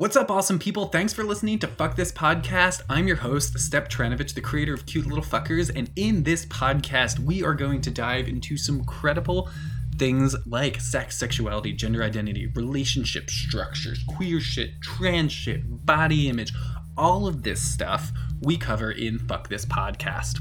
What's up, awesome people? Thanks for listening to Fuck This Podcast. I'm your host, Step Tranovich, the creator of Cute Little Fuckers, and in this podcast, we are going to dive into some credible things like sex, sexuality, gender identity, relationship structures, queer shit, trans shit, body image, all of this stuff we cover in Fuck This Podcast.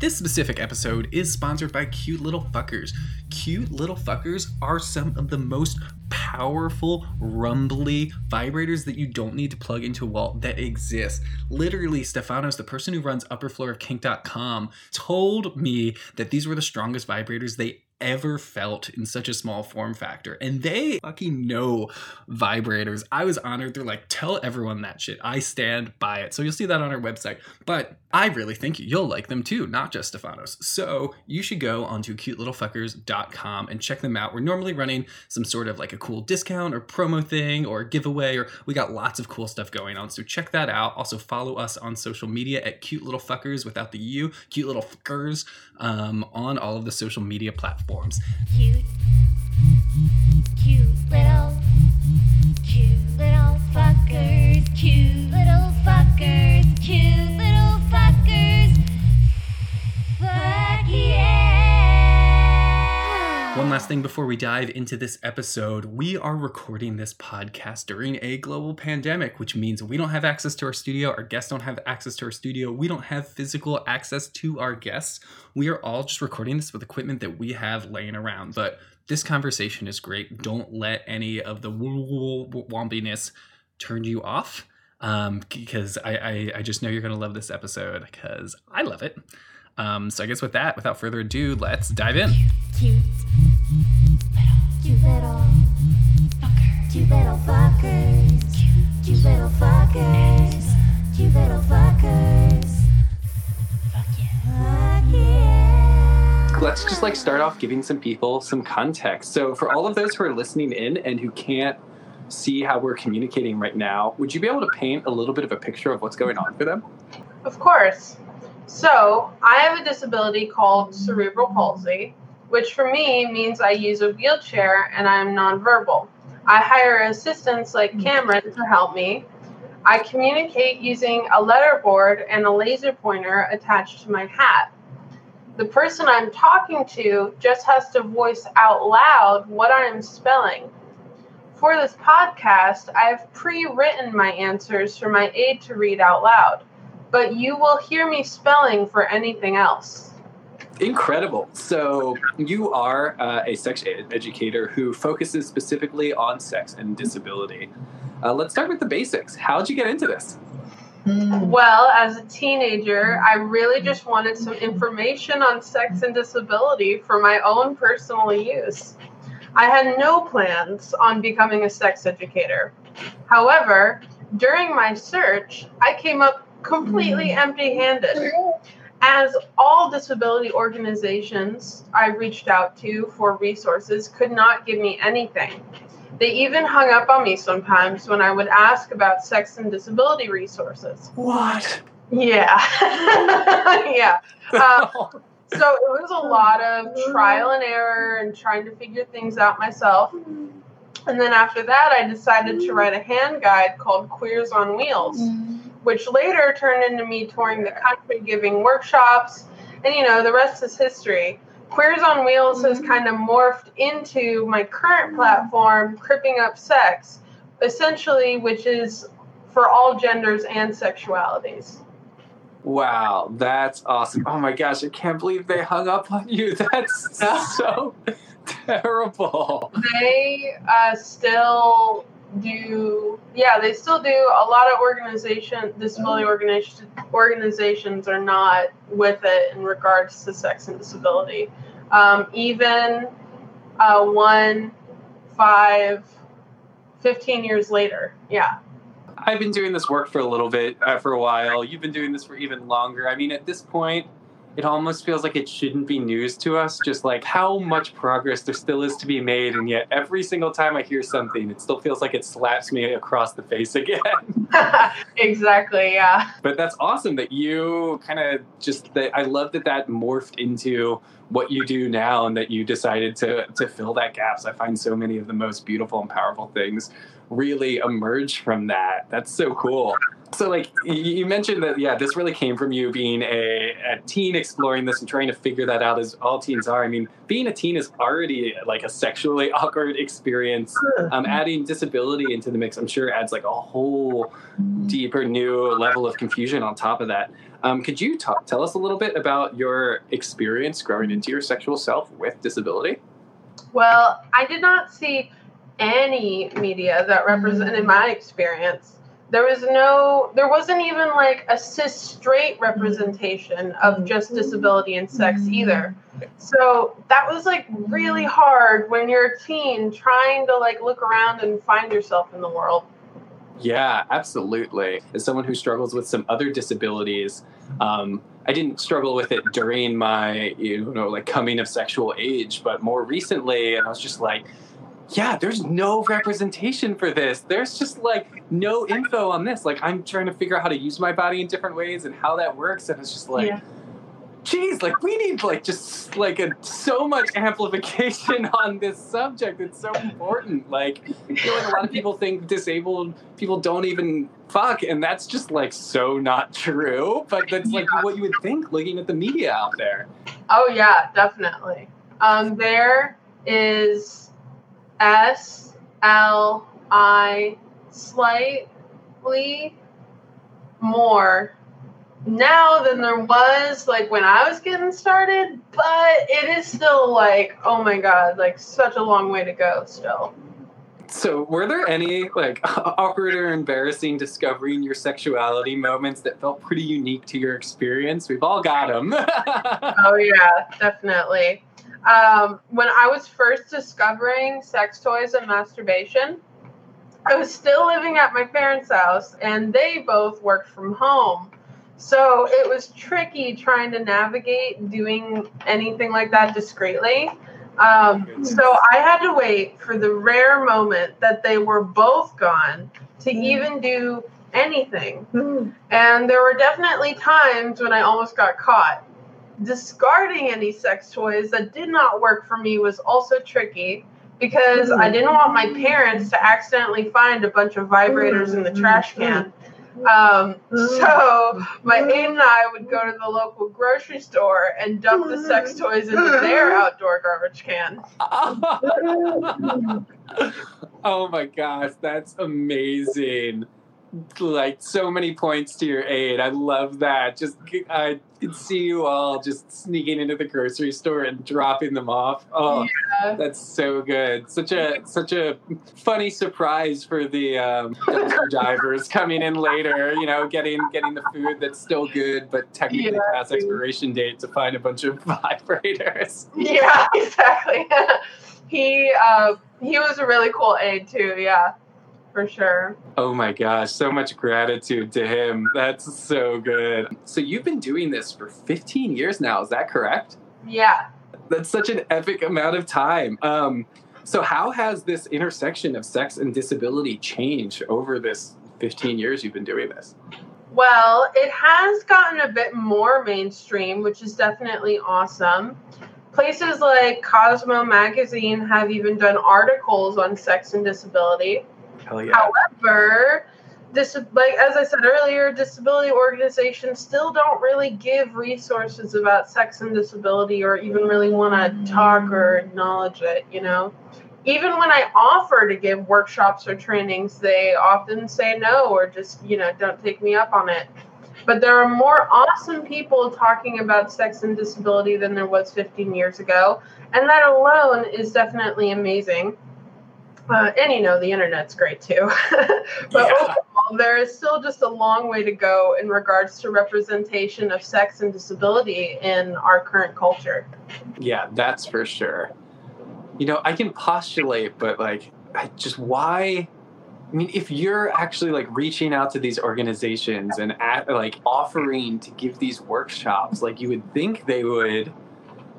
This specific episode is sponsored by Cute Little Fuckers. Cute Little Fuckers are some of the most powerful, rumbly vibrators that you don't need to plug into a wall that exist. Literally, Stefanos, the person who runs upper floor of kink.com, told me that these were the strongest vibrators they ever felt in such a small form factor. And they fucking know vibrators. I was honored. They're like, tell everyone that shit. I stand by it. So you'll see that on our website. But I really think you'll like them too, not just Stefanos. So you should go onto cutelittlefuckers.com and check them out. We're normally running some sort of like a cool discount or promo thing or giveaway, or we got lots of cool stuff going on. So check that out. Also follow us on social media at cute little fuckers without the U, cute little fuckers um, on all of the social media platforms. Cute, cute little, cute little fuckers, cute little fuckers, cute little fuckers. Fuck yeah! One last thing before we dive into this episode, we are recording this podcast during a global pandemic, which means we don't have access to our studio, our guests don't have access to our studio, we don't have physical access to our guests. We are all just recording this with equipment that we have laying around. But this conversation is great. Don't let any of the wompiness turn you off. Um, because I, I, I just know you're gonna love this episode because I love it. Um, so I guess with that, without further ado, let's dive in. Cute little cute little fuckers, cute little fuckers, cute little fuckers. Fuck yeah! Fuck yeah! let's just like start off giving some people some context. So, for all of those who are listening in and who can't see how we're communicating right now, would you be able to paint a little bit of a picture of what's going on for them? Of course. So, I have a disability called cerebral palsy, which for me means I use a wheelchair and I'm nonverbal. I hire assistants like hmm. Cameron to help me. I communicate using a letter board and a laser pointer attached to my hat. The person I'm talking to just has to voice out loud what I'm spelling. For this podcast, I've pre written my answers for my aide to read out loud, but you will hear me spelling for anything else. Incredible. So, you are uh, a sex ed- educator who focuses specifically on sex and disability. Uh, let's start with the basics. How'd you get into this? Well, as a teenager, I really just wanted some information on sex and disability for my own personal use. I had no plans on becoming a sex educator. However, during my search, I came up completely empty handed. As all disability organizations I reached out to for resources could not give me anything. They even hung up on me sometimes when I would ask about sex and disability resources. What? Yeah. yeah. Um, so it was a lot of trial and error and trying to figure things out myself. And then after that, I decided to write a hand guide called Queers on Wheels, which later turned into me touring the country, giving workshops, and you know, the rest is history. Queers on Wheels has kind of morphed into my current platform, Cripping Up Sex, essentially, which is for all genders and sexualities. Wow, that's awesome. Oh my gosh, I can't believe they hung up on you. That's so terrible. they uh, still do yeah they still do a lot of organization disability organization, organizations are not with it in regards to sex and disability um, even uh, one five 15 years later yeah I've been doing this work for a little bit, uh, for a while. You've been doing this for even longer. I mean, at this point, it almost feels like it shouldn't be news to us, just like how much progress there still is to be made. And yet, every single time I hear something, it still feels like it slaps me across the face again. exactly yeah but that's awesome that you kind of just that I love that that morphed into what you do now and that you decided to to fill that gaps. I find so many of the most beautiful and powerful things really emerge from that. That's so cool. So, like you mentioned that, yeah, this really came from you being a, a teen exploring this and trying to figure that out as all teens are. I mean, being a teen is already like a sexually awkward experience. Um, adding disability into the mix, I'm sure, adds like a whole deeper, new level of confusion on top of that. Um, could you talk, tell us a little bit about your experience growing into your sexual self with disability? Well, I did not see any media that represented my mm. experience. There was no, there wasn't even like a cis straight mm. representation of just mm-hmm. disability and sex mm-hmm. either. So that was like really mm-hmm. hard when you're a teen trying to like look around and find yourself in the world. Yeah, absolutely. As someone who struggles with some other disabilities, um, I didn't struggle with it during my, you know, like coming of sexual age, but more recently, and I was just like, yeah, there's no representation for this. There's just like no info on this. Like, I'm trying to figure out how to use my body in different ways and how that works, and it's just like, Yeah. geez, like we need like just like a so much amplification on this subject. It's so important. Like I feel like a lot of people think disabled people don't even fuck, and that's just like so not true. But that's like what you would think looking at the media out there. Oh yeah, definitely. Um, there is S L I slightly more now than there was like when I was getting started, but it is still like oh my god, like such a long way to go still. So, were there any like awkward or embarrassing discovering your sexuality moments that felt pretty unique to your experience? We've all got them. Oh yeah, definitely. Um, when I was first discovering sex toys and masturbation, I was still living at my parents' house, and they both worked from home. So it was tricky trying to navigate doing anything like that discreetly. Um, so I had to wait for the rare moment that they were both gone to even do anything. And there were definitely times when I almost got caught. Discarding any sex toys that did not work for me was also tricky because I mm. didn't want my parents to accidentally find a bunch of vibrators in the mm. trash can. Um, so my mm. aunt and I would go to the local grocery store and dump the sex toys into their outdoor garbage can. oh my gosh, that's amazing. Like so many points to your aid. I love that. Just I could see you all just sneaking into the grocery store and dropping them off. Oh, Yeah. that's so good. Such a such a funny surprise for the um, divers coming in later. You know, getting getting the food that's still good but technically Yeah. past expiration date to find a bunch of vibrators. Yeah, exactly. he uh, he was a really cool aide too. Yeah, for sure. Oh my gosh, so much gratitude to him. That's so good. So you've been doing this for 15 years now, is that correct? Yeah. That's such an epic amount of time. Um, so how has this intersection of sex and disability changed over this 15 years you've been doing this? Well, it has gotten a bit more mainstream, which is definitely awesome. Places like Cosmo Magazine have even done articles on sex and disability. Hell yeah. However, this like as I said earlier, disability organizations still don't really give resources about sex and disability or even really want to talk or acknowledge it, you know. Even when I offer to give workshops or trainings, they often say no or just, you know, don't take me up on it. But there are more awesome people talking about sex and disability than there was 15 years ago. And that alone is definitely amazing. Uh, and you know, the internet's great too. but Yeah. overall, there is still just a long way to go in regards to representation of sex and disability in our current culture. Yeah, that's for sure. You know, I can postulate, but like, I just why? I mean, if you're actually like reaching out to these organizations and at, like offering to give these workshops, like you would think they would,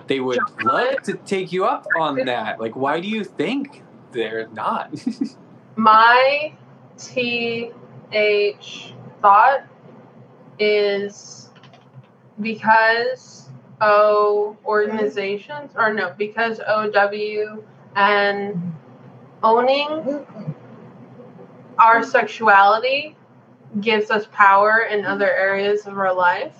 they would love to take you up on that. Like, why do you think they're not? My TH thought is because O organizations, or no, because OW and owning our sexuality gives us power in other areas of our life.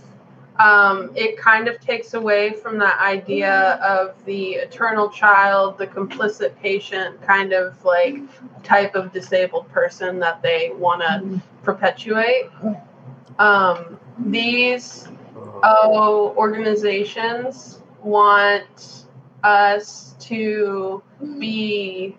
Um, it kind of takes away from that idea of the eternal child, the complicit patient kind of like type of disabled person that they want to perpetuate. Um, these organizations want us to be,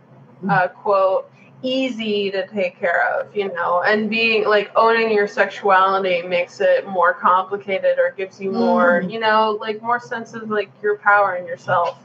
uh, quote, easy to take care of, you know, and being like owning your sexuality makes it more complicated or gives you more, you know, like more sense of like your power in yourself.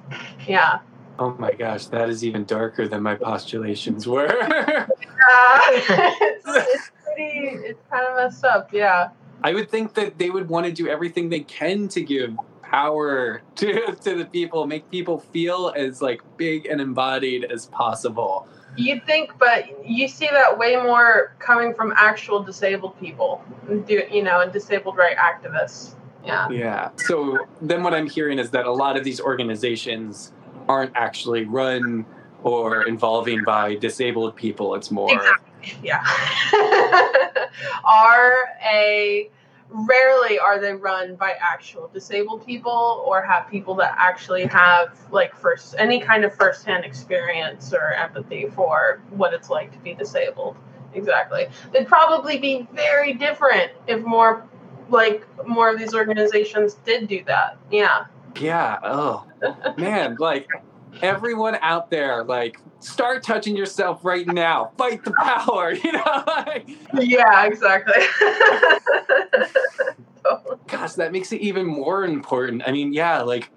Yeah. Oh my gosh, that is even darker than my postulations were. Uh, it's, it's pretty, it's kind of messed up. Yeah. I would think that they would want to do everything they can to give power to to the people, make people feel as like big and embodied as possible. You'd think, but you see that way more coming from actual disabled people, do you know, and disabled right activists. Yeah. Yeah. So then what I'm hearing is that a lot of these organizations aren't actually run or involving by disabled people. It's more Exactly. Yeah. are a rarely are they run by actual disabled people or have people that actually have like first any kind of firsthand experience or empathy for what it's like to be disabled. Exactly. They'd probably be very different if more like more of these organizations did do that. Yeah. Yeah. Oh, man. Like, everyone out there, like, start touching yourself right now. Fight the power. You know? Like, Yeah, exactly. gosh, that makes it even more important. I mean, yeah, like,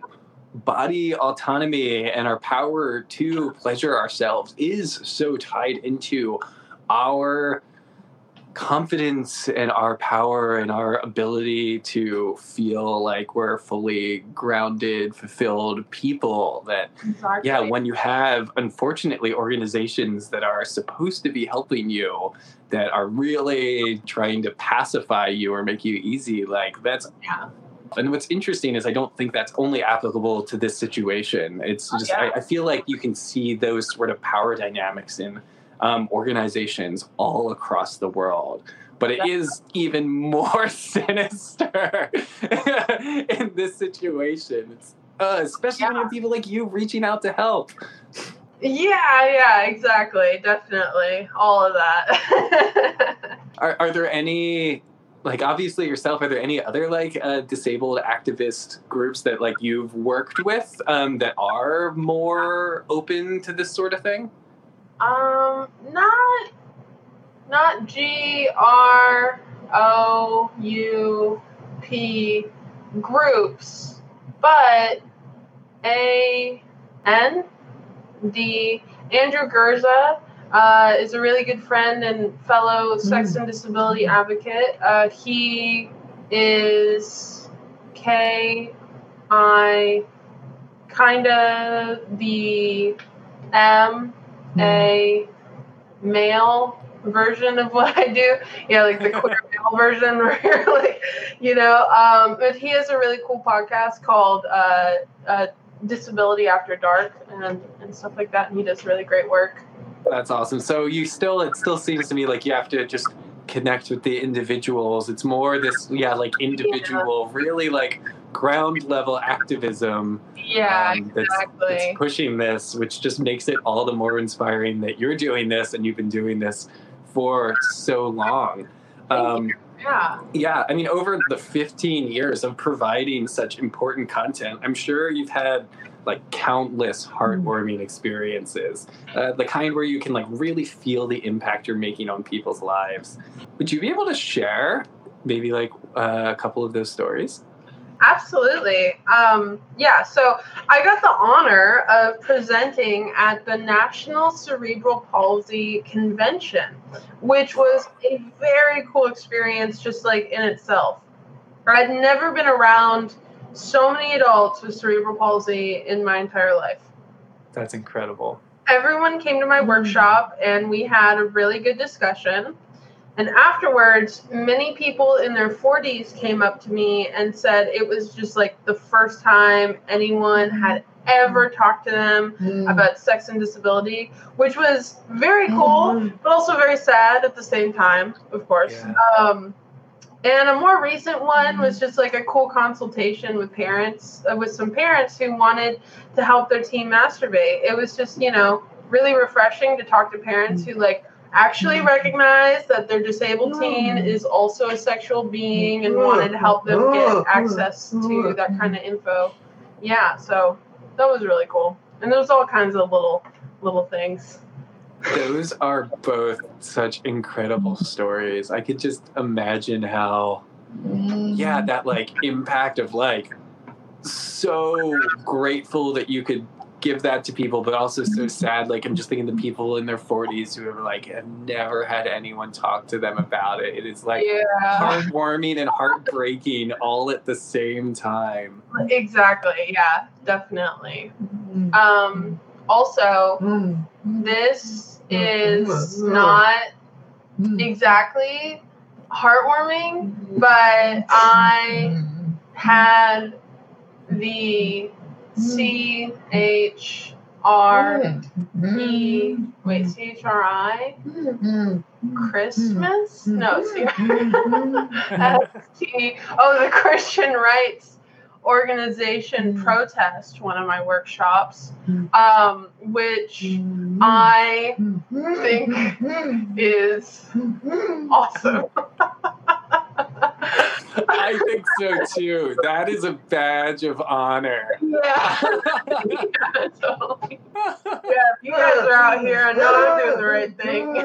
body autonomy and our power to pleasure ourselves is so tied into our confidence and our power and our ability to feel like we're fully grounded, fulfilled people that exactly. yeah, when you have unfortunately organizations that are supposed to be helping you that are really trying to pacify you or make you easy, like that's Yeah. and what's interesting is I don't think that's only applicable to this situation. It's Oh, just yeah. I, I feel like you can see those sort of power dynamics in um, organizations all across the world. But it is even more sinister in this situation. It's, uh, especially when you have people like you reaching out to help. Yeah, yeah, exactly. Definitely. All of that. Are, are there any like obviously yourself are there any other like uh, disabled activist groups that like you've worked with um, that are more open to this sort of thing um, not not G R O U P groups, but A N. D. Andrew Gurza uh, is a really good friend and fellow sex and disability advocate. Uh, he is K I kind of the M a male version of what I do. Yeah, like the queer male version where like, you know, um, but he has a really cool podcast called uh, uh, Disability After Dark and, and stuff like that. And he does really great work. that's awesome so you still it still seems to me like you have to just connect with the individuals it's more this yeah like individual really like ground level activism Yeah, um, that's, exactly. that's pushing this, which just makes it all the more inspiring that you're doing this and you've been doing this for so long. Um, yeah. yeah, I mean, over the 15 years of providing such important content, I'm sure you've had like countless heartwarming experiences, uh, the kind where you can like really feel the impact you're making on people's lives. Would you be able to share maybe like uh, a couple of those stories? Absolutely. Um, yeah, so I got the honor of presenting at the National Cerebral Palsy Convention, which was a very cool experience, just like in itself. I'd never been around so many adults with cerebral palsy in my entire life. That's incredible. Everyone came to my workshop and we had a really good discussion. And afterwards, many people in their 40s came up to me and said it was just like the first time anyone had ever talked to them about sex and disability, which was very cool, but also very sad at the same time, of course. Yeah. Um, and a more recent one was just like a cool consultation with parents, uh, with some parents who wanted to help their teen masturbate. It was just, you know, really refreshing to talk to parents who like actually recognize that their disabled teen is also a sexual being and wanted to help them get access to that kind of info. Yeah, so that was really cool. And there's all kinds of little little things. Those are both such incredible stories. I could just imagine how, yeah, that like impact of like so grateful that you could give that to people, but also so mm-hmm. sad. Like I'm just thinking the people in their 40s who have like have never had anyone talk to them about it. It is like Yeah. heartwarming and heartbreaking all at the same time. Exactly. Yeah, definitely. Mm-hmm. Um also mm-hmm. this is not exactly heartwarming, but I had the C H R E wait C H R I? Christmas? No, mm-hmm. C S T oh the Christian Rights Organization mm-hmm. protest one of my workshops, mm-hmm. um, which I think is awesome. I think so too. That is a badge of honor. Yeah. yeah, totally. Yeah, if you guys are out here and know I'm doing the right thing.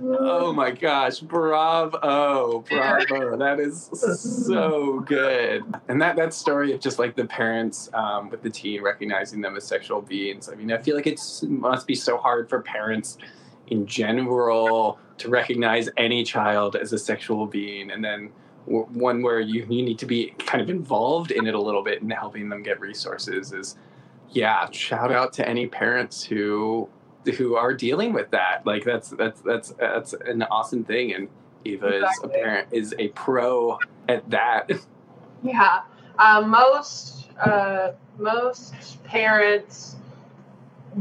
Oh my gosh, bravo, bravo. That is so good. And that that story of just like the parents um, with the teen recognizing them as sexual beings. I mean, I feel like it must be so hard for parents in general to recognize any child as a sexual being and then w- one where you, you need to be kind of involved in it a little bit and helping them get resources is yeah shout out to any parents who who are dealing with that like that's that's that's that's an awesome thing and eva is a parent is a pro at that yeah. Uh, most uh, most parents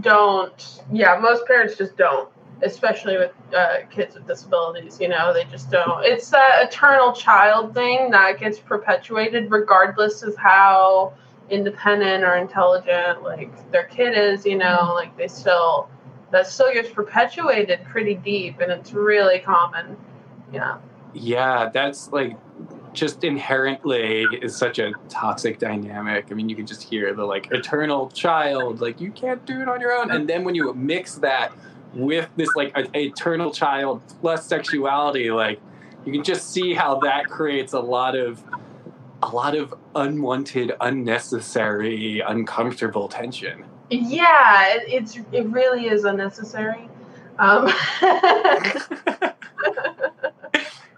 don't. Yeah, most parents just don't. Especially with uh, kids with disabilities, you know, they just don't. It's that eternal child thing that gets perpetuated regardless of how independent or intelligent like their kid is, you know, like they still that still gets perpetuated pretty deep and it's really common. Yeah. yeah that's like just inherently is such a toxic dynamic i mean you can just hear the like eternal child like you can't do it on your own and then when you mix that with this like a, eternal child plus sexuality like you can just see how that creates a lot of a lot of unwanted unnecessary uncomfortable tension Yeah, it, it's it really is unnecessary. Um,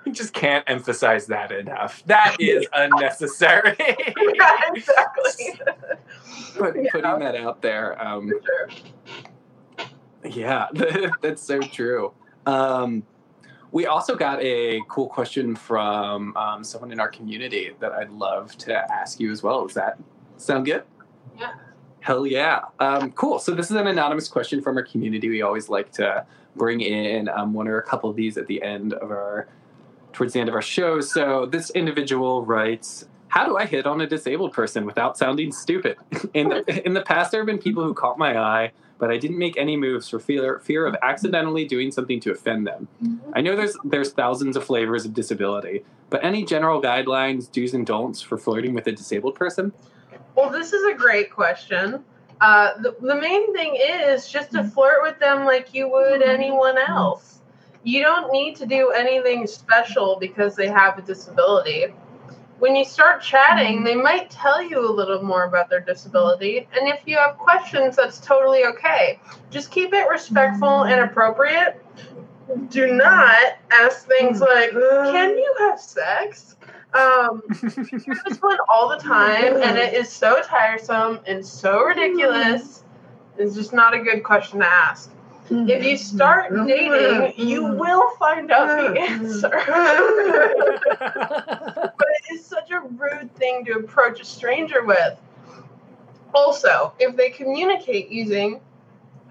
you just can't emphasize that enough that is unnecessary yeah, exactly. Yeah. putting that out there um, Sure. Yeah, that's so true. Um, we also got a cool question from um, someone in our community that I'd love to ask you as well. Does that sound good? Yeah. Hell yeah. Um, cool. So, this is an anonymous question from our community. We always like to bring in um, one or a couple of these at the end of our, towards the end of our show. So, this individual writes, how do I hit on a disabled person without sounding stupid? In the, in the past, there have been people who caught my eye, but I didn't make any moves for fear, fear of accidentally doing something to offend them. Mm-hmm. I know there's there's thousands of flavors of disability, but any general guidelines, do's and don'ts for flirting with a disabled person? Well, this is a great question. Uh, the, the main thing is just to mm-hmm. flirt with them like you would mm-hmm. anyone else. You don't need to do anything special because they have a disability. When you start chatting, mm-hmm. they might tell you a little more about their disability. And if you have questions, that's totally okay. Just keep it respectful and mm-hmm. appropriate. Do not ask things mm-hmm. like, Can you have sex? Um, hear this one all the time, and it is so tiresome and so ridiculous. It's just not a good question to ask. If you start dating, you will find out the answer. is such a rude thing to approach a stranger with. Also, if they communicate using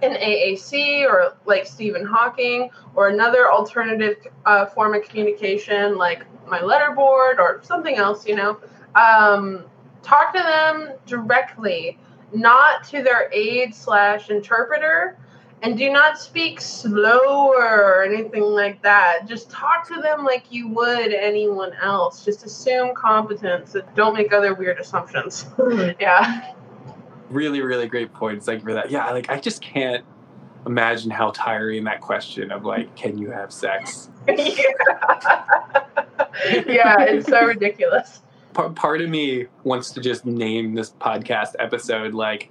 an AAC or like Stephen Hawking or another alternative uh, form of communication like my letterboard or something else, you know, um, talk to them directly, not to their aide slash interpreter. And do not speak slower or anything like that. Just talk to them like you would anyone else. Just assume competence and don't make other weird assumptions. Hmm. yeah. Really, really great points. Thank you for that. Yeah, like I just can't imagine how tiring that question of like, can you have sex? yeah, it's so ridiculous. Part, part of me wants to just name this podcast episode like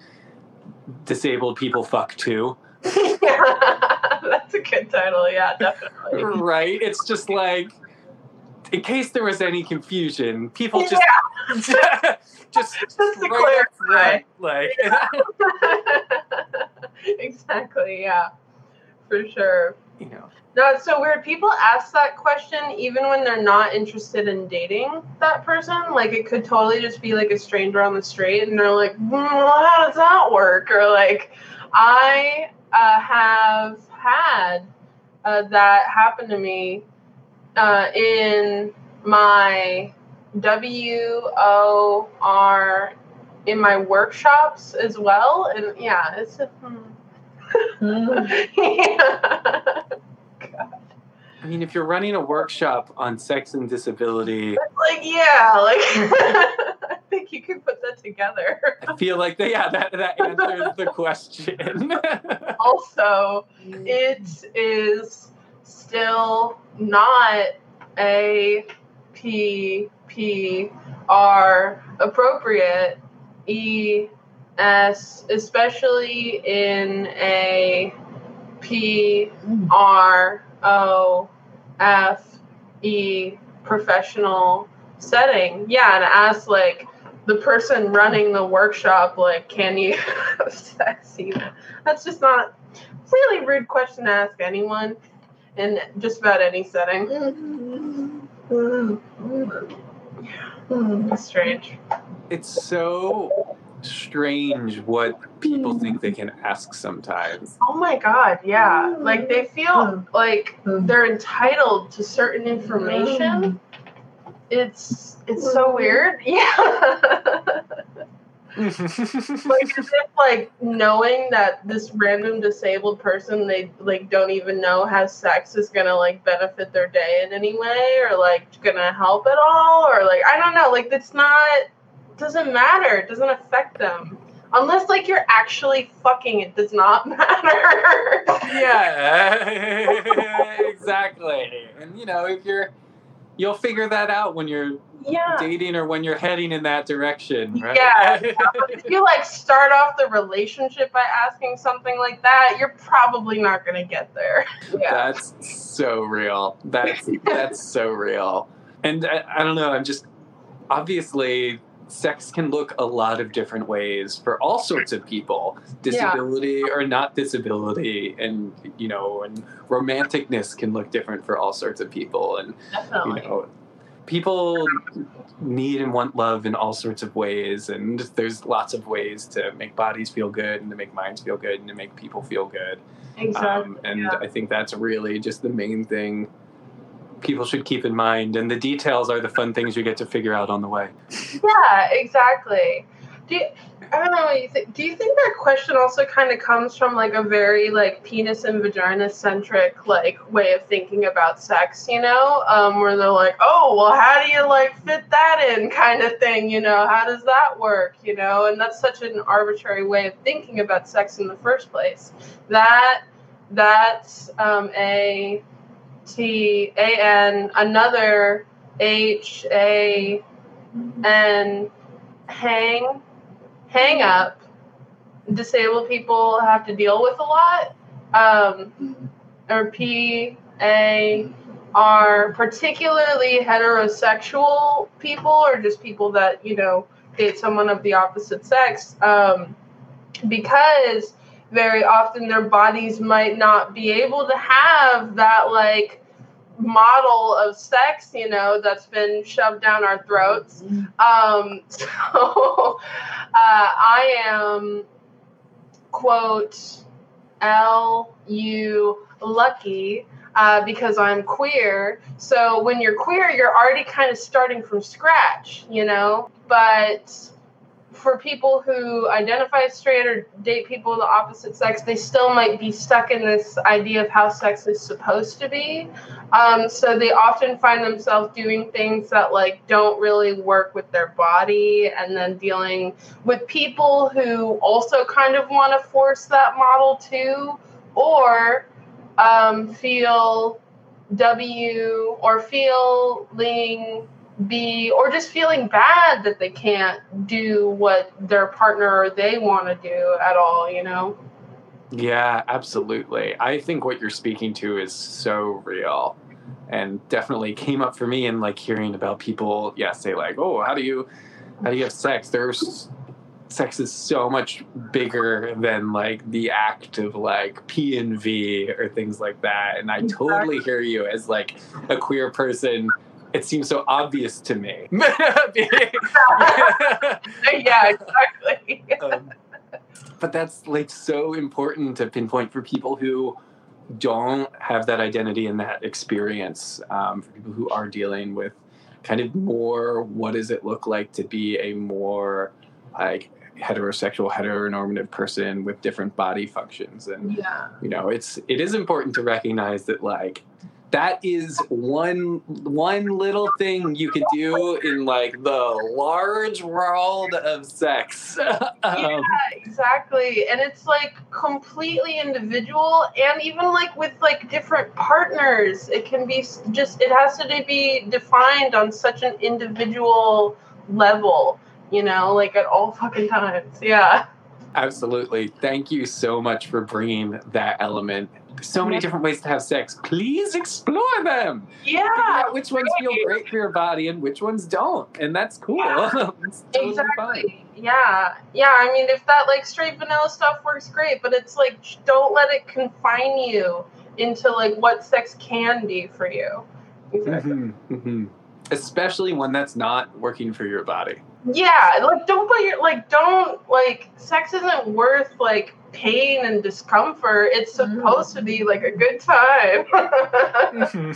disabled people fuck too. That's a good title. Yeah, definitely. right? It's just like, in case there was any confusion, people just just Just to straight up clarify. front, like exactly. Yeah, for sure. you know. No, it's so weird. People ask that question even when they're not interested in dating that person. Like it could totally just be like a stranger on the street, and they're like, mm, well, "How does that work?" Or like, I uh, have had uh, that happen to me uh, in my W O R in my workshops as well, and yeah, it's a. Hmm. yeah. I mean, if you're running a workshop on sex and disability, like yeah like i think you could put that together. I feel like that, yeah, that that answers the question. also mm. it is still not a p p r appropriate. E s especially in a p mm. r o f e professional setting. Yeah, and ask like the person running the workshop, like, can you have sex? You that's just not really rude question to ask anyone in just about any setting. It's strange. it's so strange hmm. what people hmm. think they can ask sometimes. Oh my god, yeah. Hmm. Like they feel like they're entitled to certain information. It's it's so weird. Yeah. like as if like knowing that this random disabled person they like don't even know has sex is gonna like benefit their day in any way or like gonna help at all or like I don't know like it's not doesn't matter it doesn't affect them unless like you're actually fucking it does not matter yeah, exactly. And you know, if you're, you'll figure that out when you're yeah dating or when you're heading in that direction, right? Yeah, if you like start off the relationship by asking something like that, you're probably not gonna get there. Yeah. That's so real. That's that's so real. And I, I don't know. I'm just obviously sex can look a lot of different ways for all sorts of people, disability or not disability, and you know, and romanticness can look different for all sorts of people, and you know. People need and want love in all sorts of ways, and there's lots of ways to make bodies feel good, and to make minds feel good, and to make people feel good. Exactly. Um, and yeah. I think that's really just the main thing people should keep in mind. And the details are the fun things you get to figure out on the way. Yeah, exactly. Do you, I don't know you think. Do you think that question also kind of comes from like a very like penis and vagina centric like way of thinking about sex, you know? Um, where they're like, oh, well, how do you like fit that in, kind of thing, you know? How does that work, you know? And that's such an arbitrary way of thinking about sex in the first place. That that's um, a T A N another H A N. Hang hang up. Disabled people have to deal with a lot. Um, or p a r particularly heterosexual people or just people that you know date someone of the opposite sex. Um, because very often their bodies might not be able to have that like model of sex, you know, that's been shoved down our throats. Um, so uh, I am, quote, L U lucky uh, because I'm queer. So when you're queer, you're already kind of starting from scratch, you know? But for people who identify as straight or date people of the opposite sex, they still might be stuck in this idea of how sex is supposed to be. Um, so they often find themselves doing things that like don't really work with their body, and then dealing with people who also kind of want to force that model too, or um, feel W or feeling B or just feeling bad that they can't do what their partner or they want to do at all, you know? Yeah, absolutely. I think what you're speaking to is so real and definitely came up for me in like hearing about people, yeah, say like, oh, how do you how do you have sex? There's sex is so much bigger than like the act of like P and V or things like that. And I totally hear you as like a queer person. It seems so obvious to me. yeah, exactly. um, but that's like so important to pinpoint for people who don't have that identity and that experience um, for people who are dealing with kind of more what does it look like to be a more like heterosexual heteronormative person with different body functions and yeah. you know it's it is important to recognize that like that is one one little thing you can do in like the large world of sex yeah, um, exactly. And it's like completely individual and even like with like different partners, it can be just it has to be defined on such an individual level, you know, like at all fucking times. Yeah. Absolutely. Thank you so much for bringing that element. There's so many different ways to have sex. Please explore them. Yeah. out which ones feel great for your body and which ones don't. And that's cool. Yeah. it's totally fine. Exactly. Yeah. Yeah. I mean, if that like straight vanilla stuff works great, but it's like don't let it confine you into like what sex can be for you. Exactly. Mhm, mhm. Especially when that's not working for your body. Yeah. Like don't put your like don't like sex isn't worth like pain and discomfort. It's supposed to be like a good time.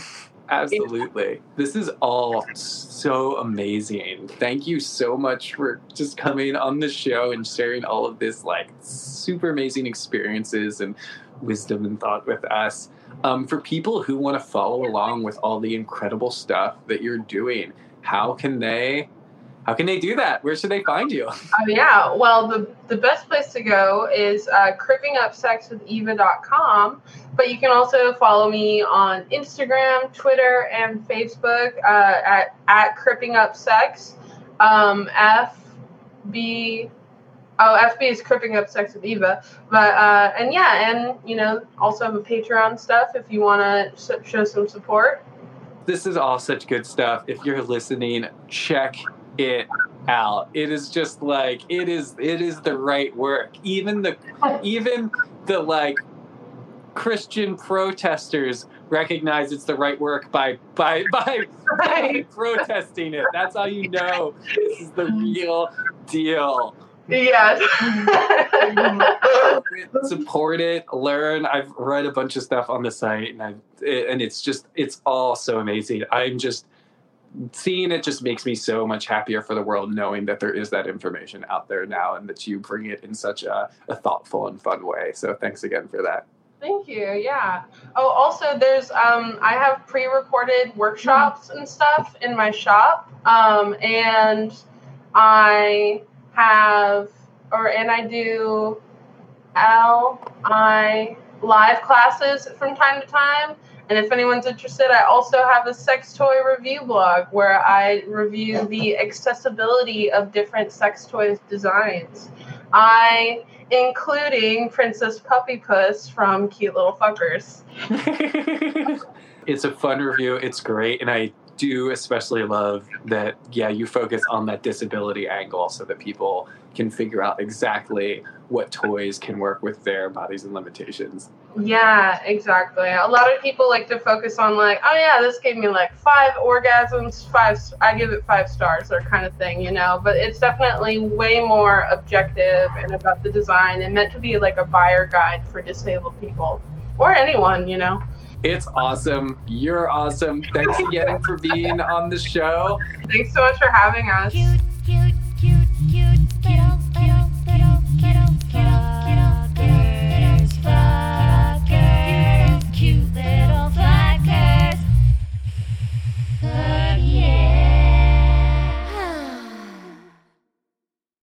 Absolutely. This is all so amazing. Thank you so much for just coming on the show and sharing all of this like super amazing experiences and wisdom and thought with us. Um, for people who want to follow along with all the incredible stuff that you're doing, how can they how can they do that? Where should they find you? Oh yeah. Well, the the best place to go is uh, crippingupsexwitheva.com, but you can also follow me on Instagram, Twitter, and Facebook uh, at at crippingupsex. Um, F B. Oh, FB is Cripping Up Sex with Eva, but uh, and yeah, and you know, also have a Patreon stuff if you want to show some support. This is all such good stuff. If you're listening, check it out. It is just like it is it is the right work. Even the even the like Christian protesters recognize it's the right work by by by, by protesting it. That's how you know this is the real deal. Yes. support it learn i've read a bunch of stuff on the site and i and it's just it's all so amazing i'm just seeing it just makes me so much happier for the world knowing that there is that information out there now and that you bring it in such a, a thoughtful and fun way so thanks again for that Thank you. Yeah. Oh, also, there's um, I have pre-recorded workshops and stuff in my shop, um, and I have or and I do L I live classes from time to time. And if anyone's interested, I also have a sex toy review blog where I review the accessibility of different sex toys designs. I including Princess Puppy Puss from Cute Little Fuckers. it's a fun review it's great and i do especially love that, yeah, you focus on that disability angle so that people can figure out exactly what toys can work with their bodies and limitations. Yeah, exactly. A lot of people like to focus on like, oh yeah, this gave me like five orgasms, five. I give it five stars, or kind of thing, you know. But it's definitely way more objective and about the design and meant to be like a buyer guide for disabled people or anyone, you know. It's awesome. You're awesome. Thanks again for being on the show. Thanks so much for having us. Cute, cute, cute, cute, cute.